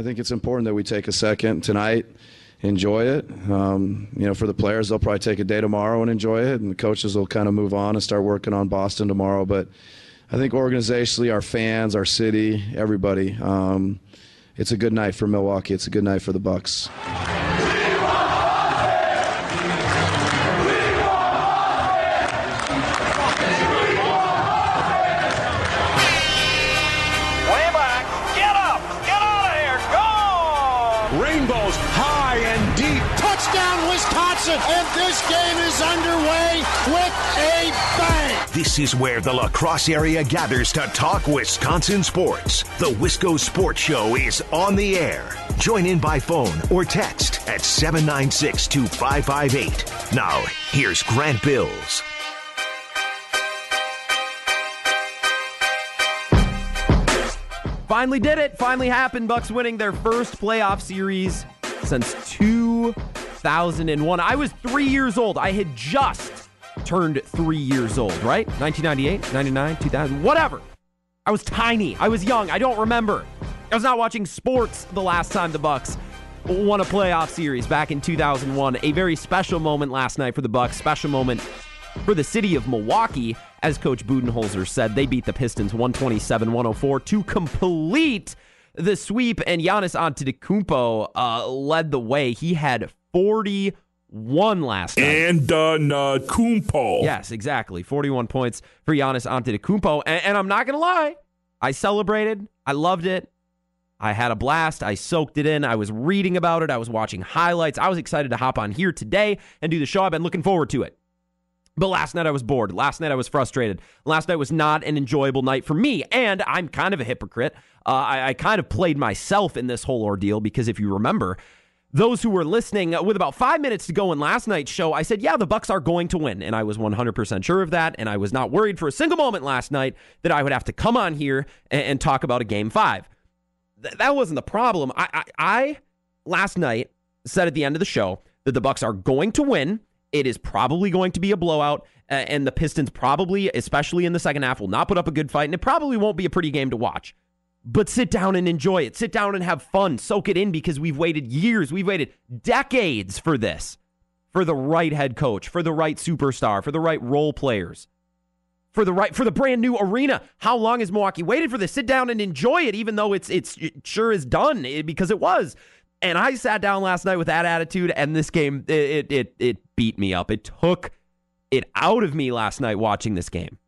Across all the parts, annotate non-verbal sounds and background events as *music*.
I think it's important that we take a second tonight, enjoy it. Um, you know, for the players, they'll probably take a day tomorrow and enjoy it, and the coaches will kind of move on and start working on Boston tomorrow. But I think organizationally, our fans, our city, everybody, um, it's a good night for Milwaukee. It's a good night for the Bucks. This is where the La Crosse area gathers to talk Wisconsin sports. The Wisco Sports Show is on the air. Join in by phone or text at 796 2558. Now, here's Grant Bills. Finally did it. Finally happened. Bucks winning their first playoff series since 2001. I was three years old. I had just turned three years old, right? 1998, 99, 2000, whatever. I was tiny. I was young. I don't remember. I was not watching sports the last time the Bucks won a playoff series back in 2001. A very special moment last night for the Bucks. Special moment for the city of Milwaukee. As Coach Budenholzer said, they beat the Pistons 127 104 to complete the sweep, and Giannis Antetokounmpo uh, led the way. He had 41 last night. And uh, nah, Kumpo. Yes, exactly. 41 points for Giannis Antetokounmpo. And, and I'm not going to lie, I celebrated. I loved it. I had a blast. I soaked it in. I was reading about it. I was watching highlights. I was excited to hop on here today and do the show. I've been looking forward to it. But last night I was bored. Last night I was frustrated. Last night was not an enjoyable night for me. And I'm kind of a hypocrite. Uh, I, I kind of played myself in this whole ordeal because if you remember, those who were listening uh, with about five minutes to go in last night's show, I said, yeah, the Bucks are going to win. And I was 100% sure of that. And I was not worried for a single moment last night that I would have to come on here and, and talk about a game five. Th- that wasn't the problem. I, I, I last night said at the end of the show that the Bucks are going to win. It is probably going to be a blowout, uh, and the Pistons probably, especially in the second half, will not put up a good fight, and it probably won't be a pretty game to watch. But sit down and enjoy it. Sit down and have fun. Soak it in because we've waited years, we've waited decades for this, for the right head coach, for the right superstar, for the right role players, for the right for the brand new arena. How long has Milwaukee waited for this? Sit down and enjoy it, even though it's it's it sure is done because it was. And I sat down last night with that attitude, and this game it it it beat me up. It took it out of me last night watching this game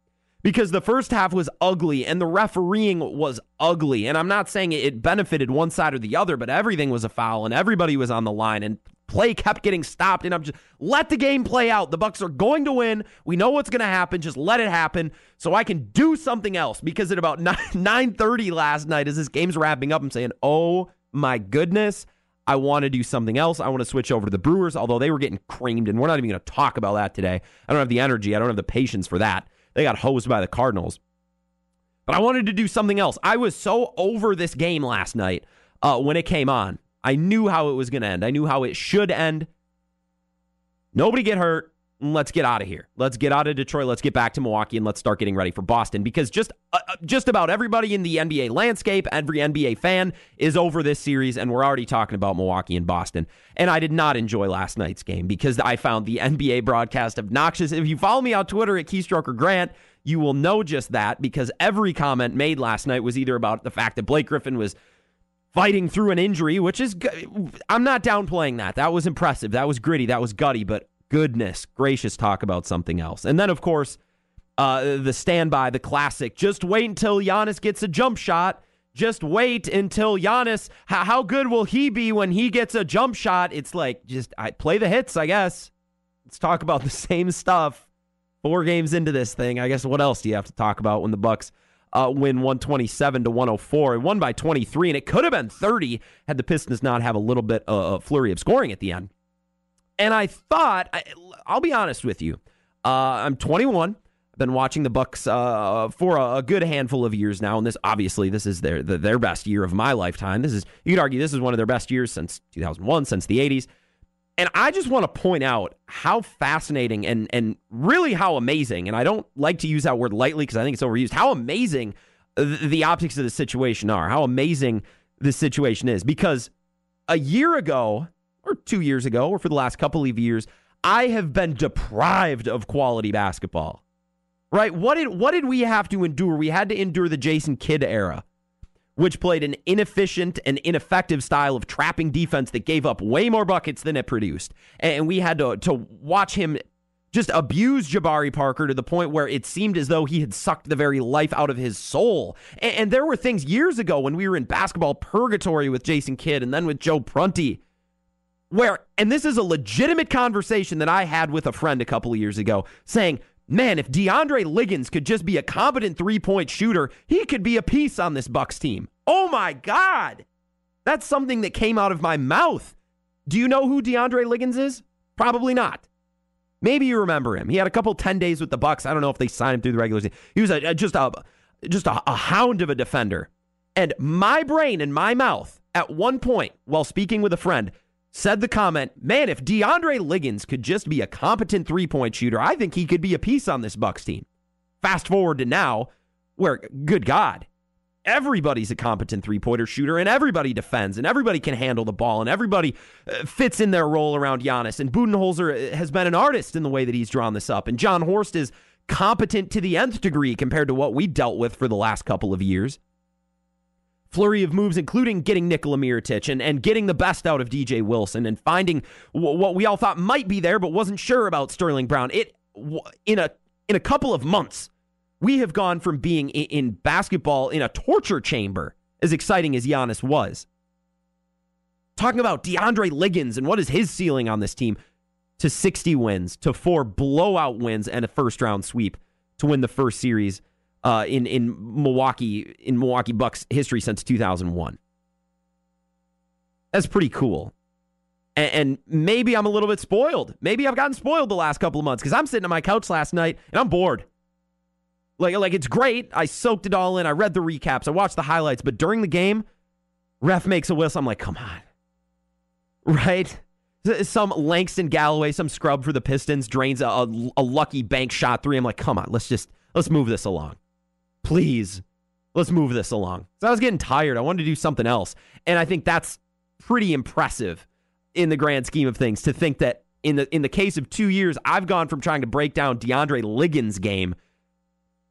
because the first half was ugly and the refereeing was ugly. And I'm not saying it benefited one side or the other, but everything was a foul and everybody was on the line and play kept getting stopped. And I'm just let the game play out. The Bucks are going to win. We know what's going to happen. Just let it happen so I can do something else. Because at about *laughs* 9 9:30 last night, as this game's wrapping up, I'm saying, oh my goodness. I want to do something else. I want to switch over to the Brewers, although they were getting creamed, and we're not even going to talk about that today. I don't have the energy. I don't have the patience for that. They got hosed by the Cardinals. But I wanted to do something else. I was so over this game last night uh, when it came on. I knew how it was going to end. I knew how it should end. Nobody get hurt. Let's get out of here. Let's get out of Detroit. Let's get back to Milwaukee and let's start getting ready for Boston because just uh, just about everybody in the NBA landscape, every NBA fan is over this series and we're already talking about Milwaukee and Boston. And I did not enjoy last night's game because I found the *laughs* NBA broadcast obnoxious. If you follow me on Twitter at Keystroker Grant, you will know just that because every comment made last night was either about the fact that Blake Griffin was fighting through an injury, which is I'm not downplaying that. That was impressive. That was gritty. That was gutty, but goodness gracious, talk about something else. And then, of course, uh, the standby, the classic. Just wait until Giannis gets a jump shot. Just wait until Giannis. How, how good will he be when he gets a jump shot? It's like just I play the hits, I guess. Let's talk about the *laughs* same stuff. Four games into this thing, I guess. What else do you have to talk about when the Bucks uh, win 127 to 104? It won by 23, and it could have been 30 had the Pistons not have a little bit of uh, flurry of scoring at the end. And I thought, I, will be honest with you, uh, I'm 21. I've been watching the Bucks uh, for a, good handful of years now, and this obviously this is their the, their best year of my lifetime. This is you could argue this is one of their best years since 2001, since the 80s. And I just want to point out how fascinating and and really how amazing. And I don't like to use that word lightly because I think it's overused. How amazing the, the optics of the situation are. How amazing this situation is because a year ago or two years ago or for the last couple of years, I have been deprived of quality basketball. Right? What did what did we have to endure? We had to endure the Jason Kidd era, which played an inefficient and ineffective style of trapping defense that gave up way more buckets than it produced. And we had to to watch him just abuse Jabari Parker to the point where it seemed as though he had sucked the very life out of his soul. And, and there were things years ago when we were in basketball purgatory with Jason Kidd and then with Joe Prunty where, and this is a legitimate conversation that I had with a friend a couple of years ago, saying, man, if DeAndre Liggins could just be a competent three point shooter, he could be a piece on this Bucks team. Oh my God. That's something that came out of my mouth. Do you know who DeAndre Liggins is? Probably not. Maybe you remember him. He had a couple 10 days with the Bucks. I don't know if they signed him through the regular season. He was a, just a just a, a hound of a defender. And my brain and my mouth at one point while speaking with a friend said the comment, man, if DeAndre Liggins could just be a competent three point shooter, I think he could be a piece on this Bucks team. Fast forward to now, where, good God, everybody's a competent three pointer shooter and everybody defends and everybody can handle the ball and everybody uh, fits in their role around Giannis. And Budenholzer uh, has been an artist in the way that he's drawn this up. And Jon Horst is competent to the nth degree compared to what we dealt with for the last couple of years flurry of moves, including getting Nikola Mirotic and, and getting the best out of DJ Wilson and finding w- what we all thought might be there but wasn't sure about Sterling Brown. It in a in a couple of months, we have gone from being in, in basketball in a torture chamber, as exciting as Giannis was. Talking about DeAndre Liggins and what is his ceiling on this team, to 60 wins, to four blowout wins and a first round sweep to win the first series uh, in in Milwaukee in Milwaukee Bucks history since 2001. That's pretty cool. And, maybe I'm a little bit spoiled. Maybe I've gotten spoiled the last couple of months because I'm sitting on my couch last night and I'm bored. Like, like it's great. I soaked it all in. I read the recaps. I watched the highlights. But during the game, ref makes a whistle. I'm like, come on. Right? Some Langston Galloway, some scrub for the Pistons, drains a, a, a lucky bank shot three. I'm like, come on, let's just let's move this along please, let's move this along. So I was getting tired. I wanted to do something else. And I think that's pretty impressive in the grand scheme of things to think that in the in the case of two years, I've gone from trying to break down DeAndre Liggins' game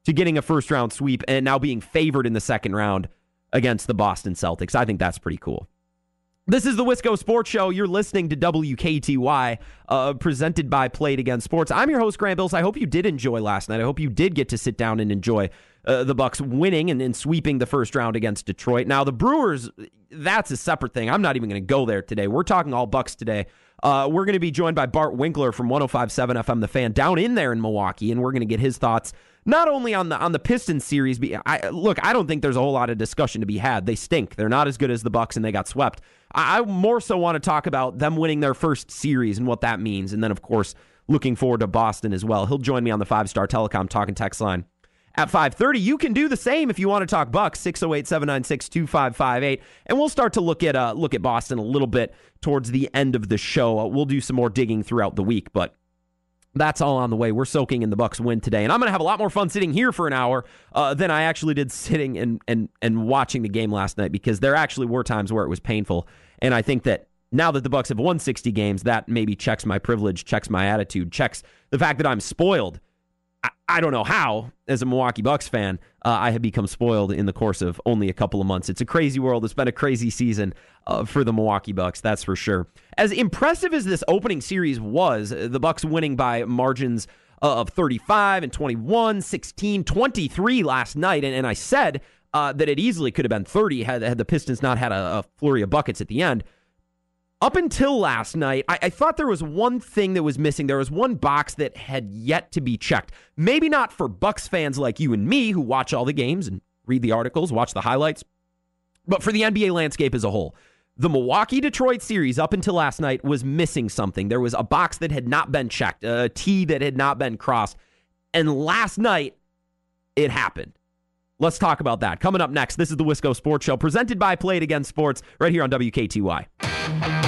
to getting a first round sweep and now being favored in the second round against the Boston Celtics. I think that's pretty cool. This is the Wisco Sports Show. You're listening to WKTY, uh, presented by Play It Again Sports. I'm your host, Grant Bills. I hope you did enjoy last night. I hope you did get to sit down and enjoy uh, the Bucks winning and, and sweeping the first round against Detroit. Now the Brewers, that's a separate thing. I'm not even going to go there today. We're talking all Bucks today. Uh, we're going to be joined by Bart Winkler from 105.7 FM The Fan down in there in Milwaukee, and we're going to get his thoughts not only on the on the Pistons series. But I, look, I don't think there's a whole lot of discussion to be had. They stink. They're not as good as the Bucks, and they got swept. I, I more so want to talk about them winning their first series and what that means, and then of course looking forward to Boston as well. He'll join me on the Five Star Telecom talking text line at 5:30. You can do the same if you want to talk Bucks 608-796-2558 and we'll start to look at uh, look at Boston a little bit towards the end of the show. Uh, we'll do some more digging throughout the week, but that's all on the way. We're soaking in the Bucks win today, and I'm going to have a lot more fun sitting here for an hour uh, than I actually did sitting and and and watching the game last night because there actually were times where it was painful, and I think that now that the Bucks have won 60 games, that maybe checks my privilege, checks my attitude, checks the fact that I'm spoiled I, don't know how, as a Milwaukee Bucks fan, uh, I have become spoiled in the course of only a couple of months. It's a crazy world. It's been a crazy season uh, for the Milwaukee Bucks, that's for sure. As impressive as this opening series was, the Bucks winning by margins of 35 and 21, 16, 23 last night, and, and I said uh, that it easily could have been 30 had, had the Pistons not had a, a flurry of buckets at the end up until last night, I, I, thought there was one thing that was missing. There was one box that had yet to be checked. Maybe not for Bucks fans like you and me who watch all the games and read the articles, watch the highlights, but for the NBA landscape as a whole. The Milwaukee Detroit series up until last night was missing something. There was a box that had not been checked, a T that had not been crossed. And last night, it happened. Let's talk about that. Coming up next, this is the Wisco Sports Show presented by Play It Again Sports right here on WKTY.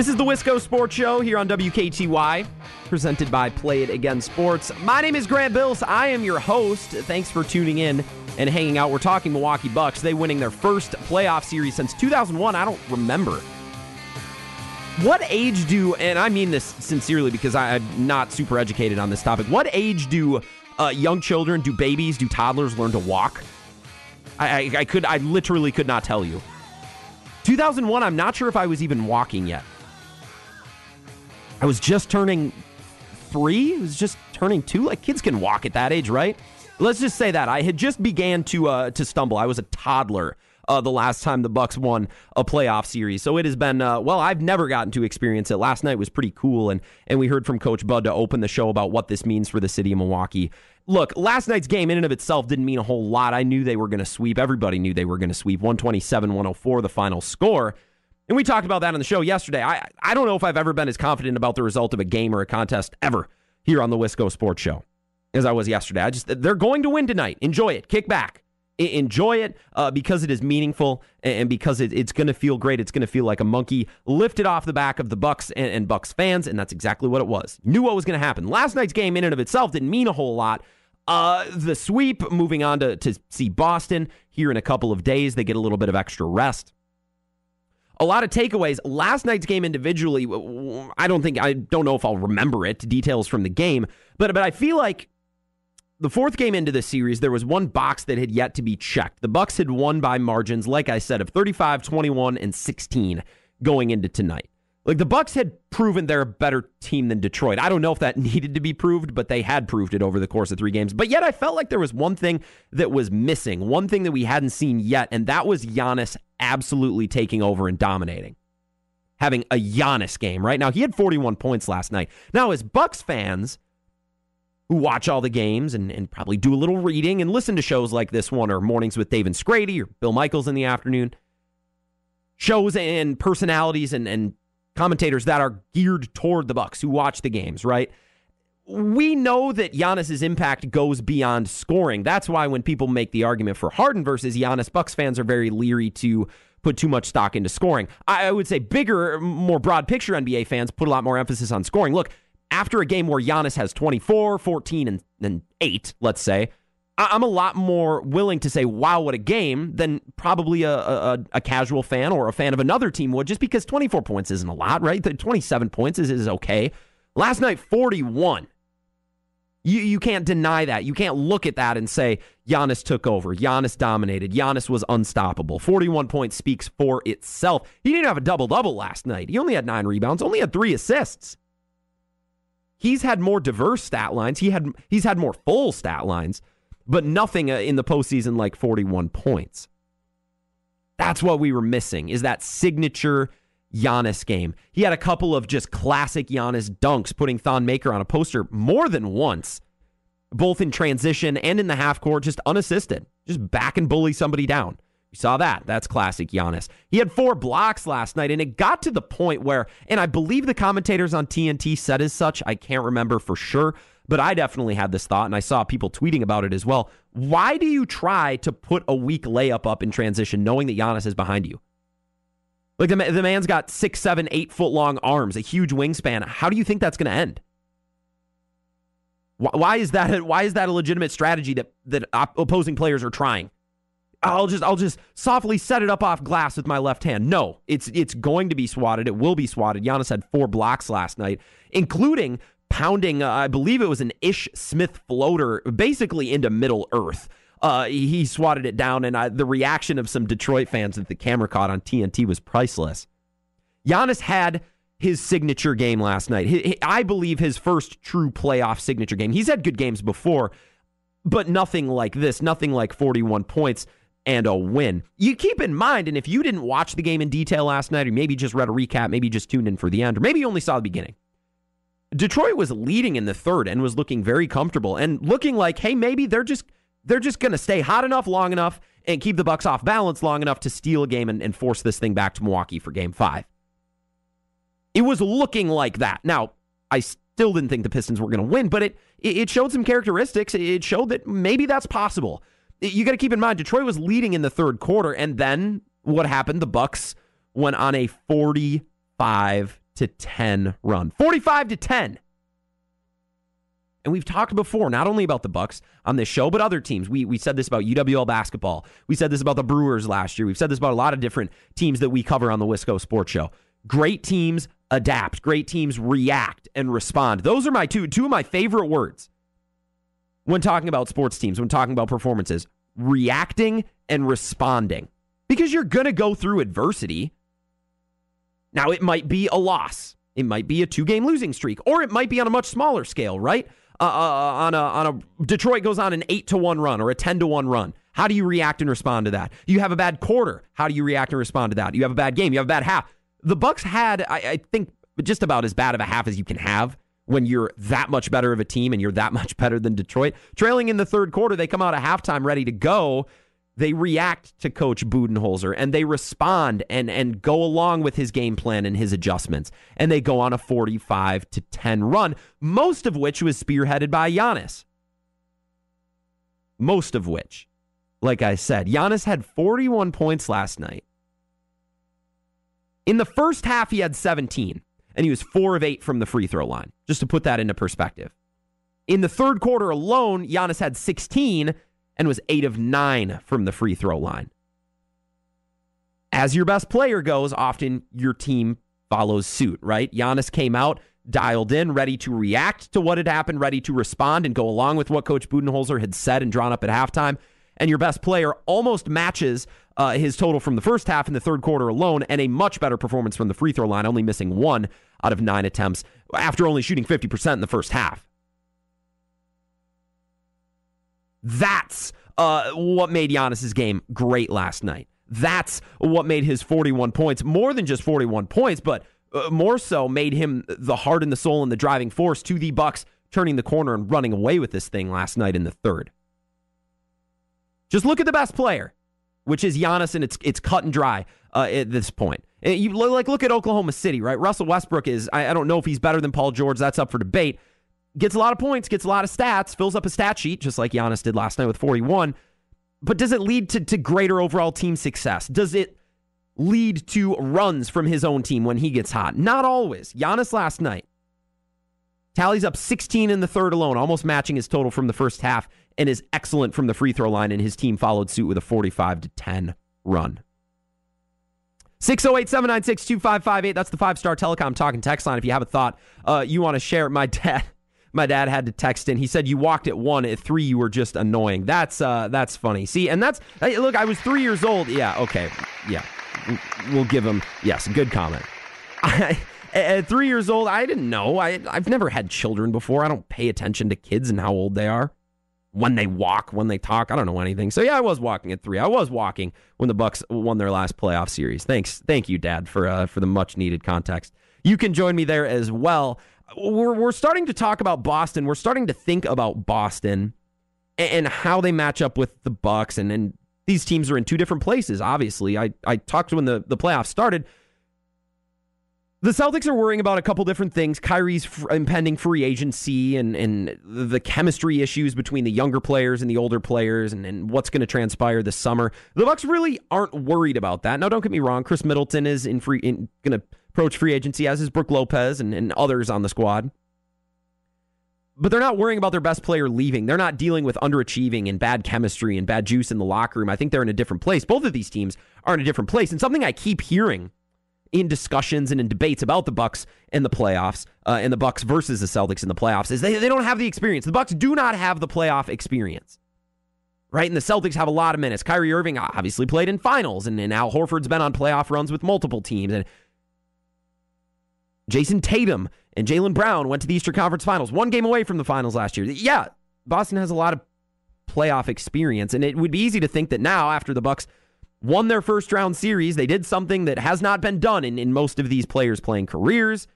This is the Wisco Sports Show here on WKTY. presented by Play It Again Sports. My name is Grant Bills. I am your host. Thanks for tuning in and hanging out. We're talking Milwaukee Bucks. They winning their first playoff series since 2001. I don't remember. What age do, and I mean this sincerely because I, am not super educated on this topic, what age do uh, young children, do babies, do toddlers learn to walk? I, I, I could, I literally could not tell you. 2001, I'm not sure if I was even walking yet. I was just turning three. It was just turning two. Like kids can walk at that age, right? Let's just say that I had just began to uh, to stumble. I was a toddler uh, the last time the Bucks won a playoff series. So it has been uh, well. I've never gotten to experience it. Last night was pretty cool, and and we heard from Coach Bud to open the show about what this means for the city of Milwaukee. Look, last night's game in and of itself didn't mean a whole lot. I knew they were going to sweep. Everybody knew they were going to sweep. 127 104, the final score. And we talked about that on the show yesterday. I, I don't know if I've ever been as confident about the result of a game or a contest ever here on the Wisco Sports Show as I was yesterday. I just they're going to win tonight. Enjoy it. Kick back. enjoy it uh, because it is meaningful and because it, it's going to feel great. It's going to feel like a monkey lifted off the back of the Bucks and, and Bucks fans, and that's exactly what it was. Knew what was going to happen. Last night's game, in and of itself, didn't mean a whole lot. Uh, the sweep, moving on to, to see Boston here in a couple of days. They get a little bit of extra rest a lot of takeaways. Last night's game individually, I don't think I don't know if I'll remember it, details from the game, but but I feel like the fourth game into the series, there was one box that had yet to be checked. The Bucks had won by margins, like I said, of 35, 21, and 16 going into tonight. Like the Bucks had proven they're a better team than Detroit. I don't know if that *laughs* needed to be proved, but they had proved it over the course of three games. But yet I felt like there was one thing that was missing, one thing that we hadn't seen yet, and that was Giannis absolutely taking over and dominating. Having a Giannis game, right? Now he had 41 points last night. Now, as Bucks fans who watch all the games and, and probably do a little reading and listen to shows like this one or Mornings with Dave and Scrady or Bill Michaels in the afternoon, shows and personalities and, and commentators that are geared toward the Bucks who watch the games, right? We know that Giannis's impact goes beyond scoring. That's why when people make the argument for Harden versus Giannis, Bucks fans are very leery to put too much stock into scoring. I would say bigger, more broad picture NBA fans put a lot more emphasis on scoring. Look, after a game where Giannis has 24, 14, and, and 8, let's say, I'm a lot more willing to say, wow, what a game, than probably a, a, a, casual fan or a fan of another team would, just because 24 points isn't a lot, right? The 27 points is, is okay. Last night, 41. You, you can't deny that. You can't look at that and say Giannis took over. Giannis dominated. Giannis was unstoppable. 41 points speaks for itself. He didn't have a double double last night. He only had nine rebounds, only had three assists. He's had more diverse stat lines. He had he's had more full stat lines but nothing uh, in the postseason like 41 points. That's what we were missing is that signature Giannis game. He had a couple of just classic Giannis dunks, putting Thon Maker on a poster more than once, both in transition and in the half court, just unassisted, just back and bully somebody down. You saw that. That's classic Giannis. He had four blocks last night, and it got to the point where, and I believe the commentators on TNT said as such. I can't remember for sure, but I definitely had this thought, and I saw people tweeting about it as well. Why do you try to put a weak layup up in transition knowing that Giannis is behind you? Like the, the man's got six, seven, eight foot long arms, a huge wingspan. How do you think that's going to end? Why, why is that? A, why is that a legitimate strategy that that opposing players are trying? I'll just I'll just softly set it up off glass with my left hand. No, it's it's going to be swatted. It will be swatted. Giannis had four blocks last night, including pounding, uh, I believe it was an Ish Smith floater, basically into Middle Earth. Uh, he swatted it down, and uh, the reaction of some Detroit fans that the camera caught on TNT was priceless. Giannis had his signature game last night. He, he, I believe his first true playoff signature game. He's had good games before, but nothing like this, nothing like 41 points and a win. You keep in mind, and if you didn't watch the game in detail last night, or maybe just read a recap, maybe just tuned in for the end, or maybe you only saw the beginning. Detroit was leading in the third and was looking very comfortable and looking like, hey, maybe they're just they're just going to stay hot enough long enough and keep the Bucks off balance long enough to steal a game and, and force this thing back to Milwaukee for game five. It was looking like that. Now, I still didn't think the Pistons were going to win, but it it showed some characteristics. It showed that maybe that's possible. You got to keep in mind Detroit was leading in the third quarter, and then what happened? The Bucks went on a 45 to 10 run. 45 to 10. And we've talked before, not only about the Bucks on this show, but other teams. We we said this about UWL basketball. We said this about the Brewers last year. We've said this about a lot of different teams that we cover on the Wisco Sports Show. Great teams adapt. Great teams react and respond. Those are my two two of my favorite words when talking about sports teams, when talking about performances. Reacting and responding. Because you're going to go through adversity. Now, it might be a loss. It might be a two game losing streak, or it might be on a much smaller scale, right? Uh, uh, uh, on a on a Detroit goes on an eight to one run or a ten to one run. How do you react and respond to that? You have a bad quarter. How do you react and respond to that? You have a bad game. You have a bad half. The Bucks had, I, I think, just about as bad of a half as you can have when you're that much better of a team and you're that *laughs* much better than Detroit. Trailing in the third quarter, they come out of halftime ready to go they react to Coach Budenholzer and they respond and and go along with his game plan and his adjustments. And they go on a 45 to 10 run, most of which was spearheaded by Giannis. Most of which, like I said, Giannis had 41 points last night. In the first half, he had 17, and he was four of eight from the free throw line, just to put that into perspective. In the third quarter alone, Giannis had 16 and was 8 of 9 from the free throw line. As your best player goes, often your team follows suit, right? Giannis came out, dialed in, ready to react to what had happened, ready to respond and go along with what Coach Budenholzer had said and drawn up at halftime. And your best player almost matches uh, his total from the first half in the third quarter alone, and a much better performance from the free throw line, only missing one out of nine attempts after only shooting 50% in the first half. That's uh, what made Giannis's game great last night. That's what made his 41 points more than just 41 points, but uh, more so made him the heart and the soul and the driving force to the Bucks turning the corner and running away with this thing last night in the third. Just look at the best player, which is Giannis, and it's it's cut and dry uh, at this point. You like look at Oklahoma City, right? Russell Westbrook is I, I don't know if he's better than Paul George. That's up for debate gets a lot of points, gets a lot of stats, fills up a stat sheet, just like Giannis did last night with 41. But does it lead to, to greater overall team success? Does it lead to runs from his own team when he gets hot? Not always. Giannis last night tallies up 16 in the third alone, almost matching his total from the first half, and is excellent from the free throw line, and his team followed suit with a 45 to 10 run. 608 796 2558. That's the five star telecom talking text line. If you have a thought uh, you want to share, my *laughs* dad my dad had to text in. He said you walked at one, at three you were just annoying. That's uh, that's funny. See, and that's look. I was three years old. Yeah, okay, yeah. We'll give him yes. Good comment. *laughs* I, at three years old, I didn't know. I I've never had children before. I don't pay attention to kids and how old they are. When they walk, when they talk, I don't know anything. So yeah, I was walking at three. I was walking when the Bucks won their last playoff series. Thanks, thank you, Dad, for uh, for the much needed context. You can join me there as well we're we're starting to talk about Boston. We're starting to think about Boston and, and how they match up with the Bucks and and these teams are in two different places. Obviously, I I talked when the the playoffs started. The Celtics are worrying about a couple different things. Kyrie's f- impending free agency and, and the chemistry issues between the younger players and the older players and, and what's going to transpire this summer. The Bucks really aren't worried about that. Now, don't get me wrong. Khris Middleton is in free going to approach free agency, as is Brook Lopez and, and others on the squad. But they're not worrying about their best player leaving. They're not dealing with underachieving and bad chemistry and bad juice in the locker room. I think they're in a different place. Both of these teams are in a different place. And something I keep hearing in discussions and in debates about the Bucks and the playoffs, uh, and the Bucks versus the Celtics in the playoffs, is they, they don't have the experience. The Bucks do not have the playoff experience. Right? And the Celtics have a lot of minutes. Kyrie Irving obviously played in finals, and, and Al Horford's been on playoff runs with multiple teams. And Jayson Tatum and Jaylen Brown went to the Eastern Conference Finals, one game away from the finals last year. Yeah, Boston has a lot of playoff experience, and it would be easy to think that now, after the Bucks won their first round series, they did something that has not been done in, in most of these players' playing careers.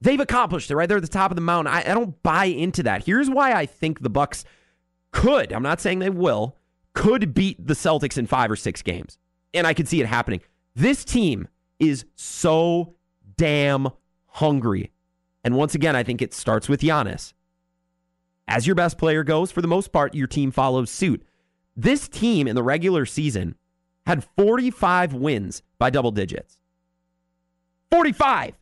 They've accomplished it, right? They're at the top of the mountain. I, I don't buy into that. Here's why I think the Bucks could, I'm not saying they will, could beat the Celtics in five or six games. And I could see it happening. This team is so damn hungry. And once again, I think it starts with Giannis. As your best player goes, for the most part, your team follows suit. This team in the regular season had 45 wins by double digits. 45.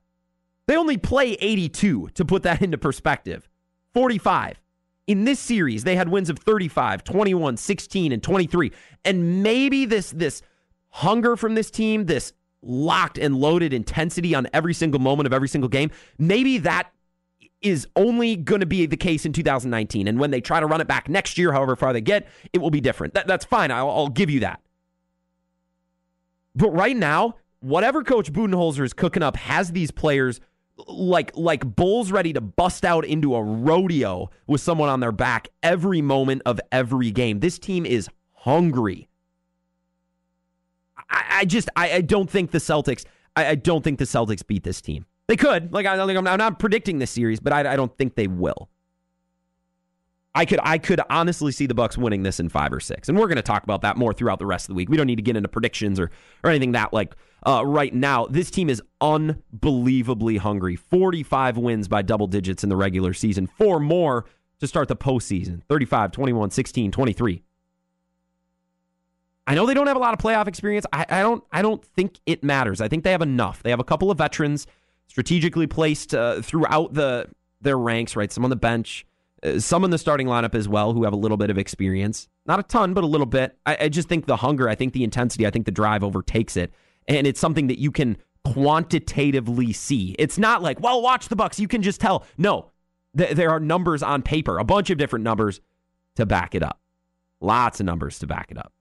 They only play 82 to put that *laughs* into perspective. 45. In this series, they had wins of 35, 21, 16, and 23. And maybe this this hunger from this team, this locked and loaded intensity on every single moment of every single game, maybe that is only going to be the case in 2019. And when they try to run it back next year, however far they get, it will be different. That, that's fine. I'll, I'll give you that. But right now, whatever Coach Budenholzer is cooking up has these players like like bulls ready to bust out into a rodeo with someone on their back every moment of every game. This team is hungry. I, I just I, I, don't think the Celtics I, I, don't think the Celtics beat this team. They could. Like I, am not predicting this series, but I, don't think they will. I could I could honestly see the Bucks winning this in five or six, and we're going to talk about that more throughout the rest of the week. We don't need to get into predictions or or anything that like uh, right now. This team is unbelievably hungry. Forty five wins by double digits in the regular season, four more to start the postseason. 35, 21, 16, 23. I know they don't have a lot of playoff experience. I, I don't I don't think it matters. I think they have enough. They have a couple of veterans strategically placed uh, throughout the their ranks, right? Some on the bench, uh, some in the starting lineup as well who have a little bit of experience. Not a ton, but a little bit. I, I just think the hunger, I think the intensity, I think the drive overtakes it. And it's something that you can quantitatively see. It's not like, well, watch the Bucks. You can just tell. No, th- there are numbers on paper, a bunch of different numbers to back it up. Lots of numbers to back it up.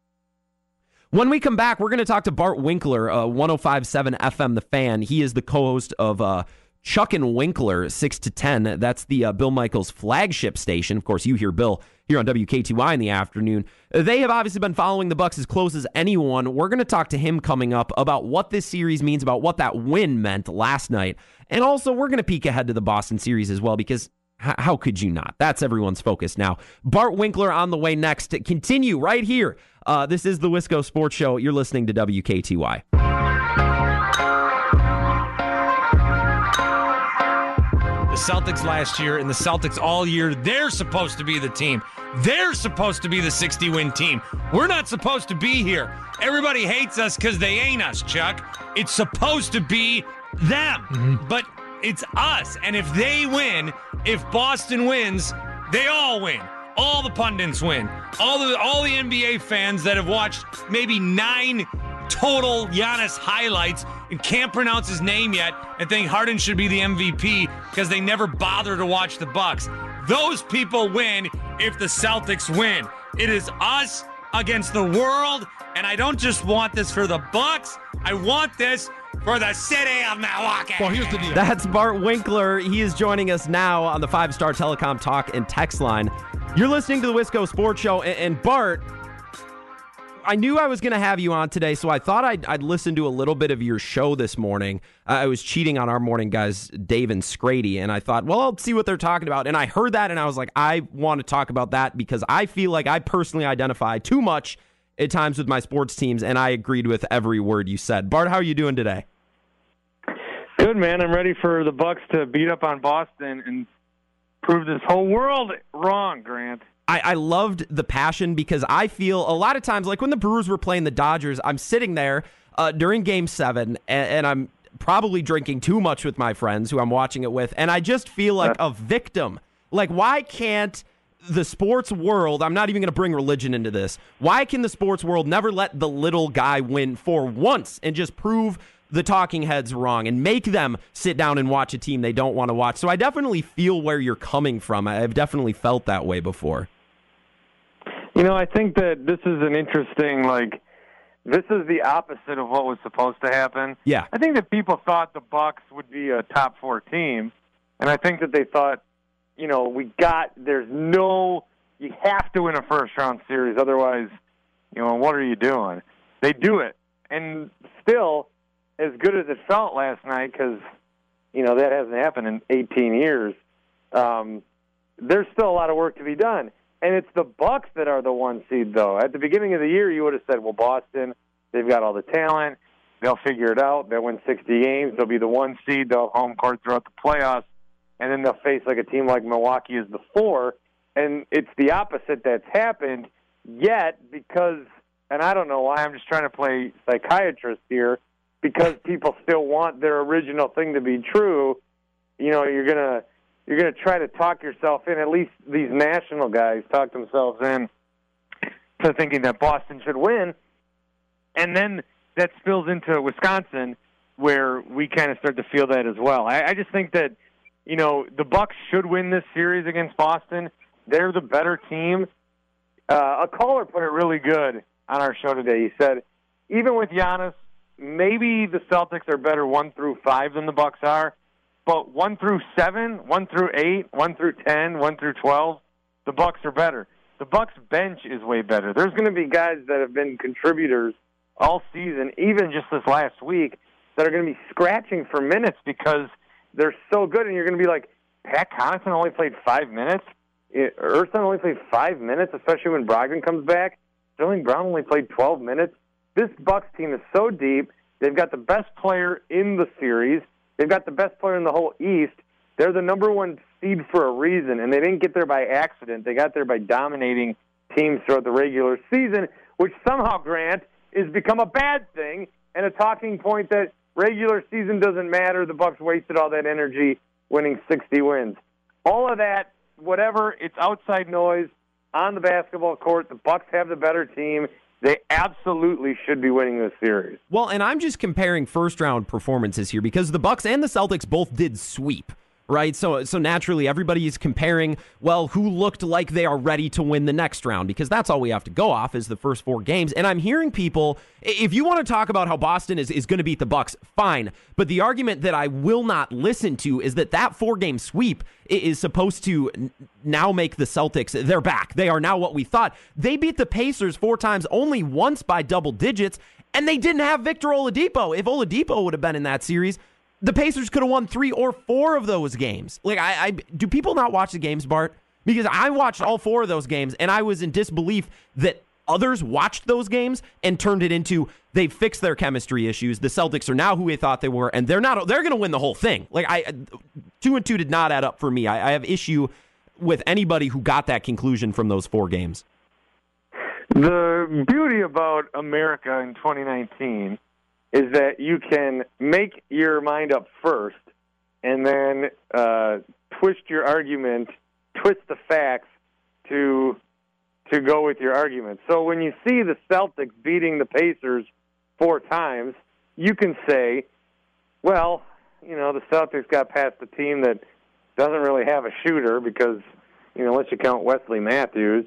When we come back, we're going to talk to Bart Winkler, uh, 1057 FM The Fan. He is the co host of uh, Chuck and Winkler, 6 to 10. That's the uh, Bill Michaels flagship station. Of course, you hear Bill here on WKTY in the afternoon. They have obviously been following the Bucks as close as anyone. We're going to talk to him coming up about what this series means, about what that win meant last night. And also, we're going to peek ahead to the Boston series as well because how could you not? That's everyone's focus now. Bart Winkler on the way next. Continue right here uh, this is the Wisco Sports Show. You're listening to WKTY. The Celtics last year and the Celtics all year, they're supposed to be the team. They're supposed to be the 60 win team. We're not supposed to be here. Everybody hates us because they ain't us, Chuck. It's supposed to be them, mm-hmm. but it's us. And if they win, if Boston wins, they all win all the pundits win. All the all the NBA fans that have watched maybe nine total Giannis highlights and can't pronounce his name yet and think Harden should be the MVP because they never bother to watch the Bucks. Those people win if the Celtics win. It is us against the world, and I don't just want this for the Bucks. I want this for the city of Milwaukee. Well, here's the deal. That's Bart Winkler. He is joining us now on the Five Star Telecom Talk and Text line. You're listening to the Wisco Sports Show, and, Bart, I knew I was going to have you on today, so I thought I'd, I'd, listen to a little bit of your show this morning. I was cheating on our morning guys, Dave and Scrady, and I thought, well, I'll see what they're talking about. And I heard that, and I was like, I want to talk about that because I feel like I personally identify too much at times with my sports teams, and I agreed with every word you said. Bart, how are you doing today? Good, man. I'm ready for the Bucks to beat up on Boston and prove this whole world wrong, Grant. I, I loved the passion because I feel a lot of times, like when the Brewers were playing the Dodgers, I'm sitting there uh, during game seven and, and I'm probably drinking too much with my friends who I'm watching it with, and I just feel like a victim. Like, why can't the sports world, I'm not even going to bring religion into this. Why can the sports world never let the little guy win for once and just prove the talking heads wrong and make them sit down and watch a team they don't want to watch. So I definitely feel where you're coming from. I've definitely felt that way before. You know, I think that this is an interesting like this is the opposite of what was supposed to happen. Yeah. I think that people thought the Bucks would be a top 4 team, and I think that they thought, you know, we got there's no you have to win a first round series otherwise, you know, what are you doing? They do it. And still as good as it felt last night, because you know that hasn't happened in 18 years. Um, there's still a lot of work to be done, and it's the Bucks that are the one seed. Though at the beginning of the year, you would have said, "Well, Boston, they've got all the talent. They'll figure it out. They'll win 60 games. They'll be the one seed. They'll home court throughout the playoffs, and then they'll face like a team like Milwaukee as the four." And it's the opposite that's happened. Yet, because and I don't know why I'm just trying to play psychiatrist here because people still want their original thing to be true, you know, you're to you're to try to talk yourself in. At least these national guys talk themselves in to thinking that Boston should win, and then that spills into Wisconsin, where we kind of start to feel that as well. I, I just think that you know the Bucks should win this series against Boston. They're the better team. Uh, a caller put it really good on our show today. He said, even with Giannis, maybe the Celtics are better one through five than the Bucks are, but one through seven, one through eight, one through ten, one through twelve, the Bucks are better. The Bucks bench is way better. There's going to be guys that have been contributors all season, even just this last week, that are going to be scratching for minutes because they're so good. And you're going to be like, Pat Connaughton only played five minutes. Ersan only played five minutes, especially when Brogdon comes back. Sterling Brown only played 12 minutes. This Bucks team is so deep. They've got the best player in the series. They've got the best player in the whole East. They're the number one seed for a reason, and they didn't get there by accident. They got there by dominating teams throughout the regular season, which somehow, Grant, has become a bad thing and a talking point that regular season doesn't matter. The Bucks wasted all that energy winning 60 wins. All of that, whatever, it's outside noise on the basketball court. The Bucks have the better team. They absolutely should be winning this series. Well, and I'm just comparing first round performances here because the Bucks and the Celtics both did sweep right? So so naturally everybody is comparing, well, who looked like they are ready to win the next round because that's all we have to go off is the first four games. And I'm hearing people if you want to talk about how Boston is, is going to beat the Bucks, fine. But the argument that I will not listen to is that that four game sweep is supposed to now make the Celtics they're back. They are now what we thought. They beat the Pacers four times only once by double digits and they didn't have Victor Oladipo. If Oladipo would have been in that series, the Pacers could have won three or four of those games. Like, I, I do people not watch the games, Bart? Because I watched all four of those games and I was in disbelief that others watched those games and turned it into they fixed their chemistry issues. The Celtics are now who we thought they were, and they're not. They're going to win the whole thing. Like I, two and two did not add up for me. I, I have issue with anybody who got that conclusion from those four games. The beauty about America in 2019 is that you can make your mind up first and then uh, twist your argument, twist the facts to to go with your argument. So when you see the Celtics beating the Pacers four times, you can say, well, you know, the Celtics got past a team that doesn't really have a shooter because, you know, unless you count Wesley Matthews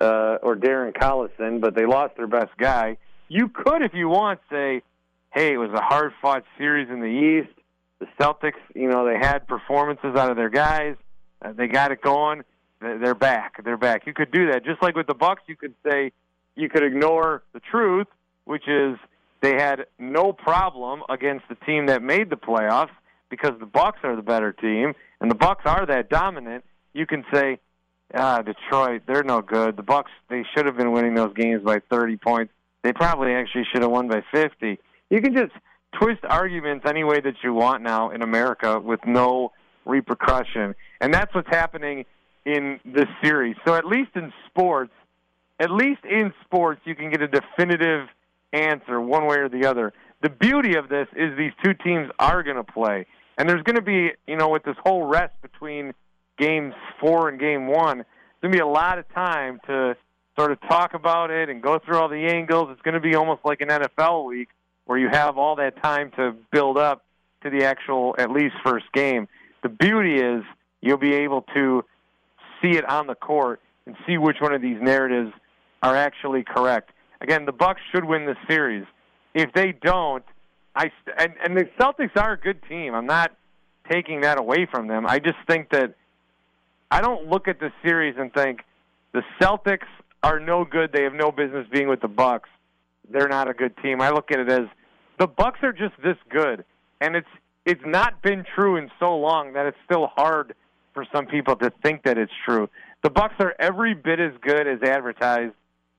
uh, or Darren Collison, but they lost their best guy. You could, if you want, say, hey, it was a hard fought series in the East. The Celtics, you know, they had performances out of their guys. Uh, they got it going. They're back. They're back. You could do that. Just like with the Bucks, you could say you could ignore the truth, which is they had no problem against the team that made the playoffs because the Bucks are the better team and the Bucks are that dominant. You can say, ah, Detroit, they're no good. The Bucks, they should have been winning those games by 30 points. They probably actually should have won by 50 you can just twist arguments any way that you want now in America with no repercussion. And that's what's happening in this series. So at least in sports, at least in sports, you can get a definitive answer one way or the other. The beauty of this is these two teams are going to play. And there's going to be, you know, with this whole rest between games four and game one, there's going to be a lot of time to sort of talk about it and go through all the angles. It's going to be almost like an NFL week where you have all that time to build up to the actual at least first game. The beauty is you'll be able to see it on the court and see which one of these narratives are actually correct. Again, the Bucks should win this series. If they don't, I and, and the Celtics are a good team. I'm not taking that away from them. I just think that I don't look at the series and think the Celtics are no good. They have no business being with the Bucks. They're not a good team. I look at it as the Bucks are just this good, and it's it's not been true in so long that it's still hard for some people to think that it's true. The Bucks are every bit as good as advertised,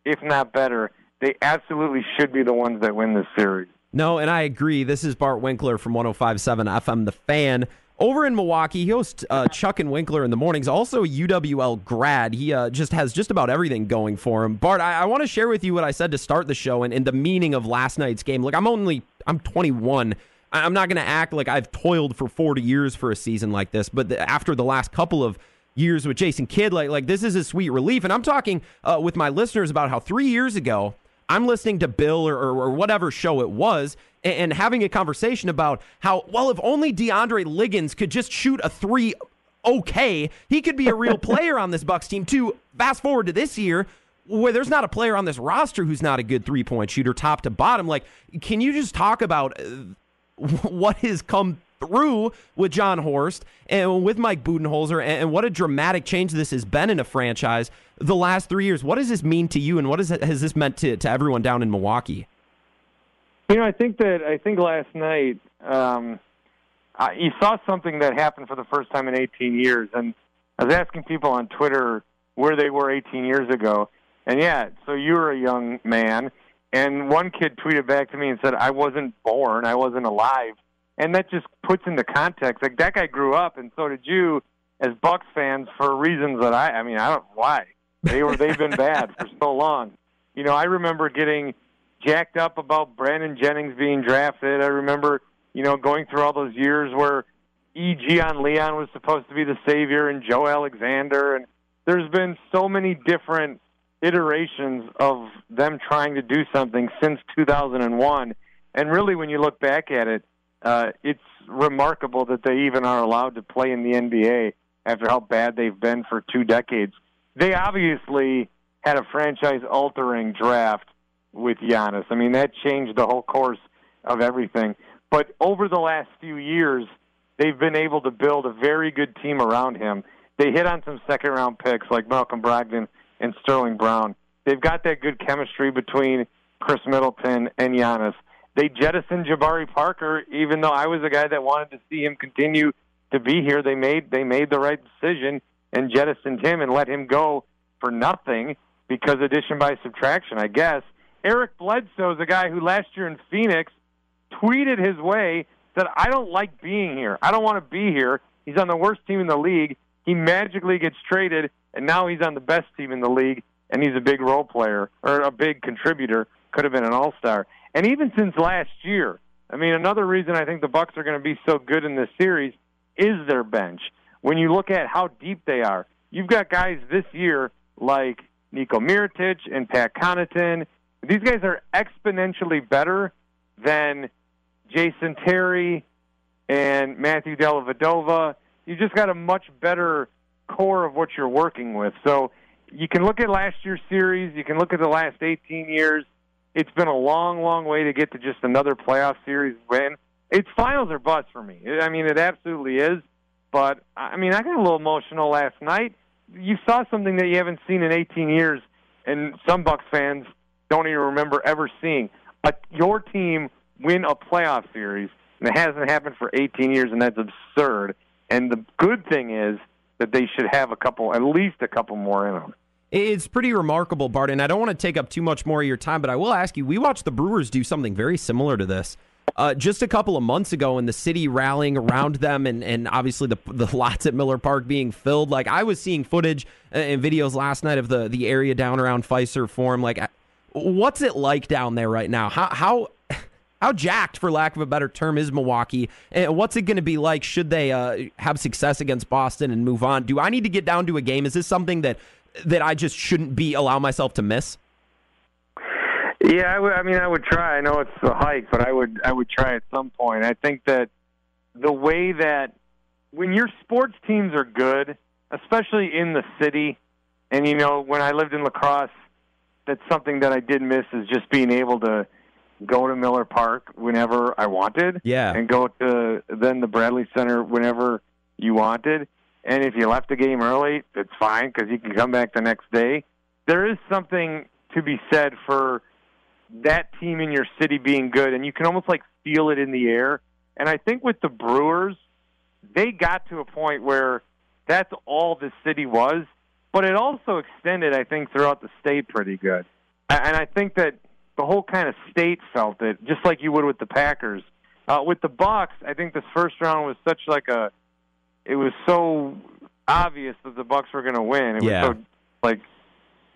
if not better. They absolutely should be the ones that win this series. No, and I agree. This is Bart Winkler from 1057 FM The Fan. Over in Milwaukee, he hosts uh, Chuck and Winkler in the mornings. Also, a UWL grad. He uh, just has just about everything going for him. Bart, I, I want to share with you what I said to start the show and, and the meaning of last night's game. Look, I'm only I'm 21. I- I'm not going to act like I've toiled for 40 years for a season like this, but the, after the last couple of years with Jason Kidd, like like this is a sweet relief. And I'm talking uh, with my listeners about how three years ago I'm listening to Bill or, or, or whatever show it was and, having a conversation about how well if only DeAndre Liggins could just shoot a three okay, he could be a real *laughs* player on this Bucks team too. Fast forward to this year, where there's not a player on this roster who's not a good three point shooter, top to bottom. Like, can you just talk about uh, *laughs* what has come through with Jon Horst and with Mike Budenholzer, and what a dramatic change this has been in a franchise the last three years? What does this mean to you, and what is, has this meant to, to everyone down in Milwaukee? You know, I think that I think last night um, I, you saw something that happened for the first time in 18 years, and I was asking people on Twitter where they were 18 years ago, and yeah, so you were a young man, and one kid tweeted back to me and said, "I wasn't born, I wasn't alive," and that just puts into context like that guy grew up, and so did you, as Bucks fans, for reasons that I, I mean, I don't why they were they've been bad for so long. You know, I remember getting jacked up about Brandon Jennings being drafted. I remember, you know, going through all those years where Yi Jianlian was supposed to be the savior and Joe Alexander. And there's been so many different iterations of them trying to do something since 2001. And really, when you look back at it, uh, it's remarkable that they even are allowed to play in the NBA after how bad they've been for two decades. They obviously had a franchise altering draft with Giannis. I mean, that changed the whole course of everything. But over the last few years, they've been able to build a very good team around him. They hit on some second round picks like Malcolm Brogdon and Sterling Brown. They've got that good chemistry between Khris Middleton and Giannis. They jettisoned Jabari Parker, even though I was a guy that wanted to see him continue to be here. They made they made the right decision and jettisoned him and let him go for nothing because addition by subtraction, I guess. Eric Bledsoe is a guy who last year in Phoenix tweeted his way that I don't like being here. I don't want to be here. He's on the worst team in the league. He magically gets traded, and now he's on the best team in the league, and he's a big role player or a big contributor. Could have been an all star. And even since last year, I mean, another reason I think the Bucks are going to be so good in this series is their bench. When you look at how deep they are, you've got guys this year like Nico Mirotic and Pat Connaughton. These guys are exponentially better than Jason Terry and Matthew Dellavedova. You just got a much better core of what you're working with. So you can look at last year's series. You can look at the last 18 years. It's been a long, long way to get to just another playoff series win. It's finals or bust for me. I mean, it absolutely is. But I mean, I got a little emotional last night. You saw something that you haven't seen in 18 years, and some Bucks fans don't even remember ever seeing. But your team win a playoff series, and it hasn't happened for 18 years, and that's absurd. And the good thing is that they should have a couple, at least a couple more in them. It's pretty remarkable, Bart, and I don't want to take up too much more of your time, but I will ask you we watched the Brewers do something very similar to this. Uh, just a couple of months ago, in the city rallying around them, and, and obviously the the lots at Miller Park being filled. Like I was seeing footage and videos last night of the the area down around Fiserv Forum. Like, what's it like down there right now? How how *laughs* how jacked, for lack of a better term, is Milwaukee? And what's it going to be like should they uh, have success against Boston and move on? Do I need to get down to a game? Is this something that that I just shouldn't be allow myself to miss? Yeah, I, would, I mean, I would try. I know it's a hike, but I would I would try at some point. I think that the way that when your sports teams are good, especially in the city, and you know, when I lived in La Crosse, that's something that I did miss is just being able to go to Miller Park whenever I wanted. Yeah. And go to then the Bradley Center whenever you wanted. And if you left the game early, it's fine because you can come back the next day. There is something to be said for that team in your city being good, and you can almost like feel it in the air. And I think with the Brewers, they got to a point where that's all the city was, but it also extended, I think, throughout the state pretty good. And I think that the whole kind of state felt it, just like you would with the Packers. Uh, with the Bucks, I think this first round was such like a, it was so obvious that the Bucks were going to win. It Yeah. was so like,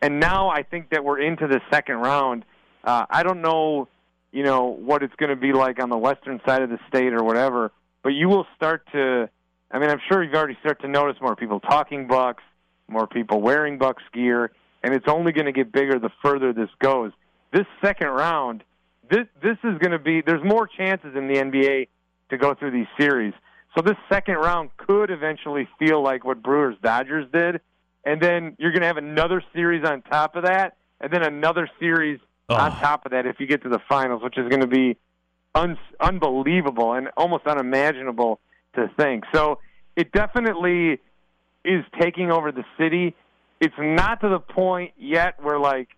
and now I think that we're into the second round. Uh, I don't know you know, what it's going to be like on the western side of the state or whatever. But you will start to, I mean, I'm sure you've already started to notice more people talking Bucks, more people wearing Bucks gear, and it's only going to get bigger the further this goes. This second round, this this is going to be. There's more chances in the NBA to go through these series. So this second round could eventually feel like what Brewers Dodgers did, and then you're going to have another series on top of that, and then another series on top of that if you get to the finals, which is going to be un- unbelievable and almost unimaginable to think. So it definitely is taking over the city. It's not to the point yet where like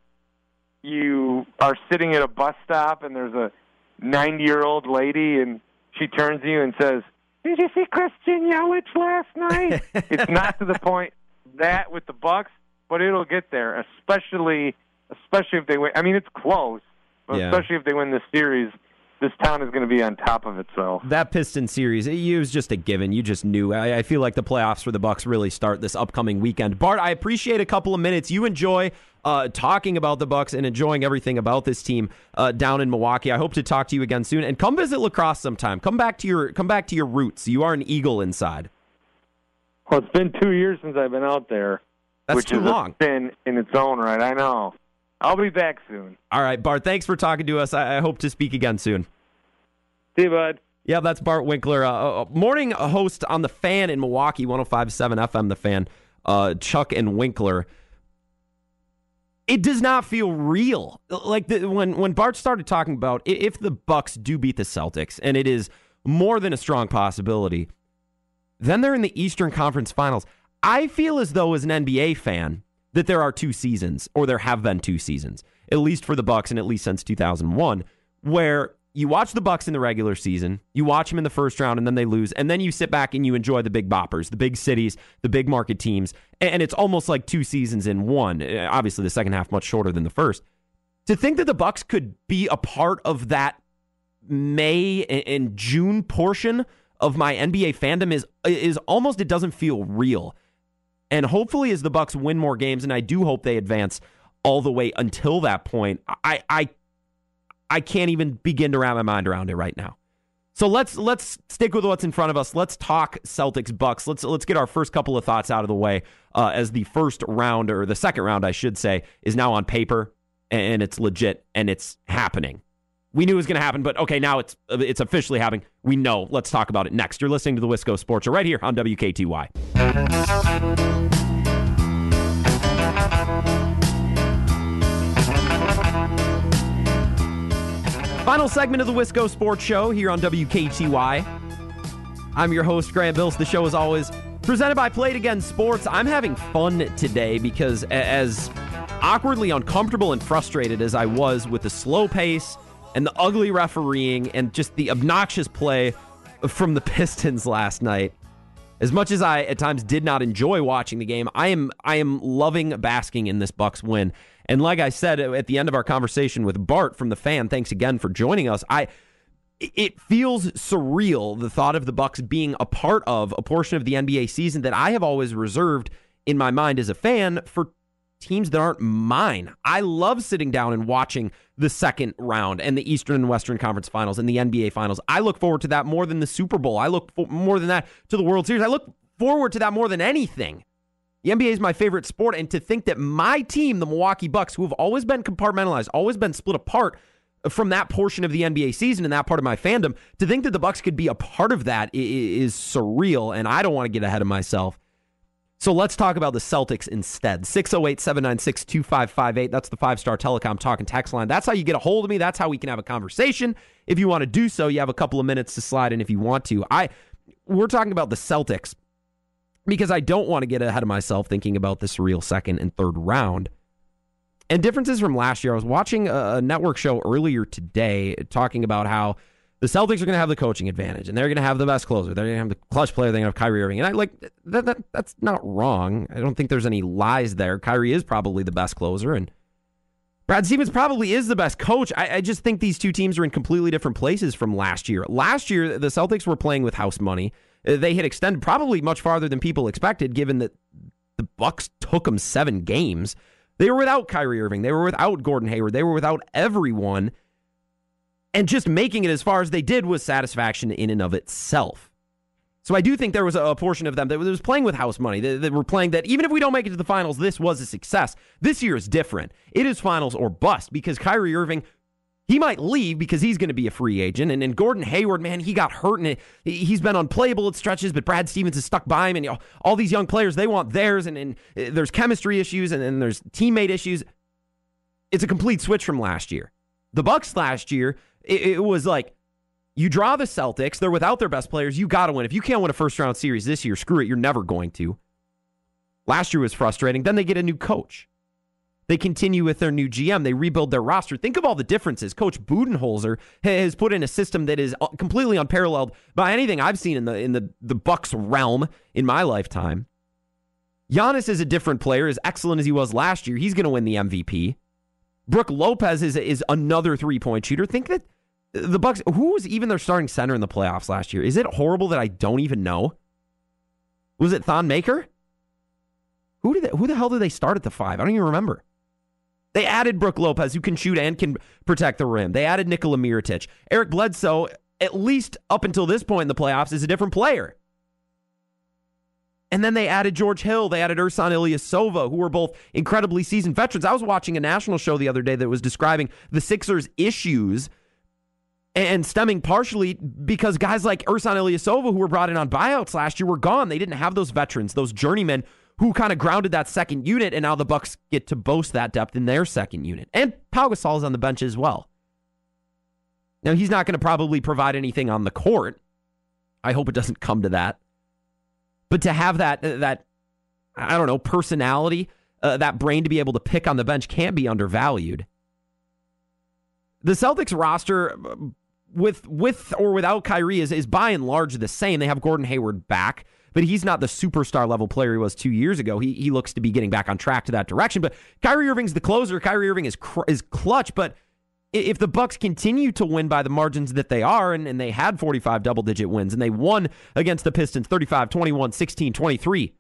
you are sitting at a bus stop and there's a 90 year old lady and she turns to you and says, "Did you see Christian Yelich last night?" *laughs* it's not to the point that with the Bucks, but it'll get there, especially especially if they win. I mean, it's close, but Yeah. especially if they win this series, this town is going to be on top of itself. That Piston series, it was just a given. You just knew. I, I feel like the playoffs for the Bucks really start this upcoming weekend. Bart, I appreciate a couple of minutes. You enjoy uh, talking about the Bucks and enjoying everything about this team uh, down in Milwaukee. I hope to talk to you again soon. And come visit La Crosse sometime. Come back to your come back to your roots. You are an Eagle inside. Well, it's been two years since I've been out there, That's which too is long. a sin in its own right. I know. I'll be back soon. All right, Bart. Thanks for talking to us. I, I hope to speak again soon. See you, bud. Yeah, that's Bart Winkler, uh, uh, morning host on the Fan in Milwaukee, 105.7 FM. The Fan, uh, Chuck and Winkler. It does not feel real. Like the, when when Bart started talking about if the Bucks do beat the Celtics, and it is more than a strong possibility, then they're in the Eastern Conference Finals. I feel as though, as an NBA fan, that there are two seasons, or there have been two seasons, at least for the Bucks, and at least since 2001, where you watch the Bucks in the regular season, you watch them in the first round, and then they lose, and then you sit back and you enjoy the big boppers, the big cities, the big market teams, and it's almost like two seasons in one. Uh, Obviously, the second half much shorter than the first. To think that the Bucks could be a part of that May and June portion of my NBA fandom is is almost it doesn't feel real. And hopefully as the Bucks win more games and I do hope they advance all the way until that point, I I I can't even begin to wrap my mind around it right now. So let's let's stick with what's in front of us. Let's talk Celtics Bucks. Let's let's get our first couple of thoughts out of the way uh, as the first round or the second round, I should say, is now on paper and it's legit and it's happening. We knew it was going to happen, but okay, now it's it's officially happening. We know. Let's talk about it next. You're listening to the Wisco Sports Show right here on WKTY. Final segment of the Wisco Sports Show here on WKTY. I'm your host, Grant Bills. The show is always presented by Play It Again Sports. I'm having fun today because, as awkwardly uncomfortable and frustrated as I was with the slow pace and the ugly refereeing and just the obnoxious play from the *laughs* Pistons last night, as much as I at times did not enjoy watching the game, I am I am loving basking in this Bucks win. And like I said at the end of our conversation with Bart from the fan, thanks again for joining us. I it feels surreal the thought of the Bucks being a part of a portion of the NBA season that I have always reserved in my mind as a fan for teams that aren't mine. I love sitting down and watching the second round and the Eastern and Western Conference Finals and the NBA Finals. I look forward to that more than the Super Bowl. I look more than that to the World Series. I look forward to that more than anything. The NBA is my favorite sport, and to think that my team, the Milwaukee Bucks, who have always been compartmentalized, always been split apart from that portion of the NBA season and that part of my fandom, to think that the Bucks could be a part of that is surreal, and I don't want to get ahead of myself. So let's talk about the Celtics instead. 608 796 2558. That's the five star telecom talking text line. That's how you get a hold of me. That's how we can have a conversation. If you want to do so, you have a couple of minutes to slide in if you want to. I We're talking about the Celtics because I don't want to get ahead of myself thinking about this real second and third round. And differences from last year. I was watching a network show earlier today talking about how the Celtics are going to have the coaching advantage and they're going to have the best closer. They're going to have the clutch player. They're going to have Kyrie Irving. And I like that, that. That's not wrong. I don't think there's any lies there. Kyrie is probably the best closer, and Brad Stevens probably is the best coach. I, I just think these two teams are in completely different places from last year. Last year, the Celtics were playing with house money. Uh, They had extended probably much farther than people expected, given that the Bucks took them seven games. They were without Kyrie Irving. They were without Gordon Hayward. They were without everyone. And just making it as far as they did was satisfaction in and of itself. So I do think there was a, portion of them that was playing with house money. That, were playing that even if we don't make it to the finals, this was a success. This year is different. It is finals or bust because Kyrie Irving, he might leave because he's going to be a free agent. And, and Gordon Hayward, man, he got hurt and he's been unplayable at stretches, but Brad Stevens is stuck by him. And all these young players, they want theirs. And, and uh, there's chemistry issues and, and there's teammate issues. It's a complete switch from last year. The Bucks last year, it, it was like, you draw the Celtics. They're without their best players. You got to win. If you can't win a first round series this year, screw it. You're never going to. Last year was frustrating. Then they get a new coach. They continue with their new GM. They rebuild their roster. Think of all the differences. Coach Budenholzer has put in a system that is uh, completely unparalleled by anything I've seen in the in the the Bucks realm in my lifetime. Giannis is a different player, as excellent as he was last year. He's going to win the MVP. Brook Lopez is is another three point shooter. Think that the Bucks. Who was even their starting center in the playoffs last year? Is it horrible that I don't even know? Was it Thon Maker? Who did they, who the hell did they start at the five? I don't even remember. They added Brook Lopez, who can shoot and can protect the rim. They added Nikola Mirotic. Eric Bledsoe, at least up until this point in the playoffs, is a different player. And then they added George Hill. They added Ersan Ilyasova, who were both incredibly seasoned veterans. I was watching a national show the other day that was describing the Sixers' issues and stemming partially because guys like Ersan Ilyasova, who were brought in on buyouts last year, were gone. They didn't have those veterans, those journeymen who kind of grounded that second unit, and now the Bucks get to boast that depth in their second unit. And Pau is on the bench as well. Now he's not going to probably provide anything on the court. I hope it doesn't come to that. But to have that that I don't know personality, uh, that brain to be able to pick on the bench can't be undervalued. The Celtics roster with with or without Kyrie is is by and large the same. They have Gordon Hayward back, but he's not the superstar level player he was two years ago. He he looks to be getting back on track to that direction. But Kyrie Irving's the closer. Kyrie Irving is cr- is clutch, but if the Bucks continue to win by the margins that they are, and, and they had 45 double digit wins, and they won against the Pistons 35, 21, 16, 23,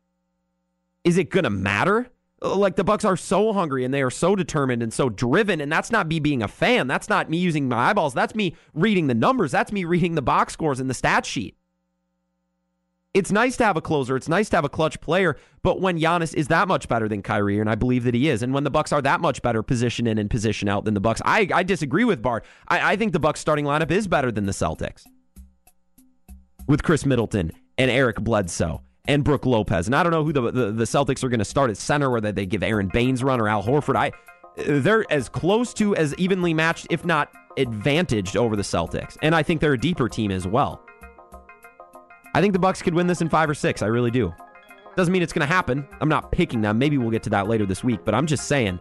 is it going to matter? Like the bucks are so hungry and they are so determined and so driven and that's not me being a fan. That's not me using my eyeballs. That's me reading the numbers. That's me reading the box scores and the stat sheet. It's nice to have a closer. It's nice to have a clutch player. But when Giannis is that much better than Kyrie and I believe that he is and when the bucks are that much better position in and position out than the bucks I, I disagree with Bart. I, I think the bucks starting lineup is better than the Celtics. With Khris Middleton and Eric Bledsoe and Brook Lopez. And I don't know who the, the, the Celtics are going to start at center, whether they give Aron Baynes run or Al Horford. I they're as close to as evenly matched, if not advantaged, over the Celtics. And I think they're a deeper team as well. I think the Bucks could win this in five or six. I really do. Doesn't mean it's going to happen. I'm not picking them. Maybe we'll get to that later this week. But I'm just saying,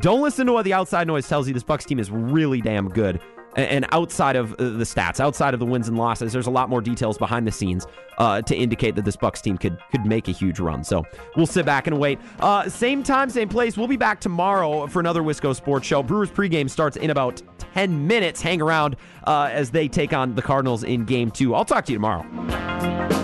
don't listen to what the outside noise tells you. This Bucks team is really damn good. And outside of uh, the stats, outside of the wins and losses, there's a lot more details behind the scenes uh, to indicate that this Bucks team could could make a huge run. So we'll sit back and wait. Uh, same time, same place. We'll be back tomorrow for another Wisco Sports Show. Brewers pregame starts in about 10 minutes. Hang around uh, as they take on the Cardinals in Game Two. I'll talk to you tomorrow.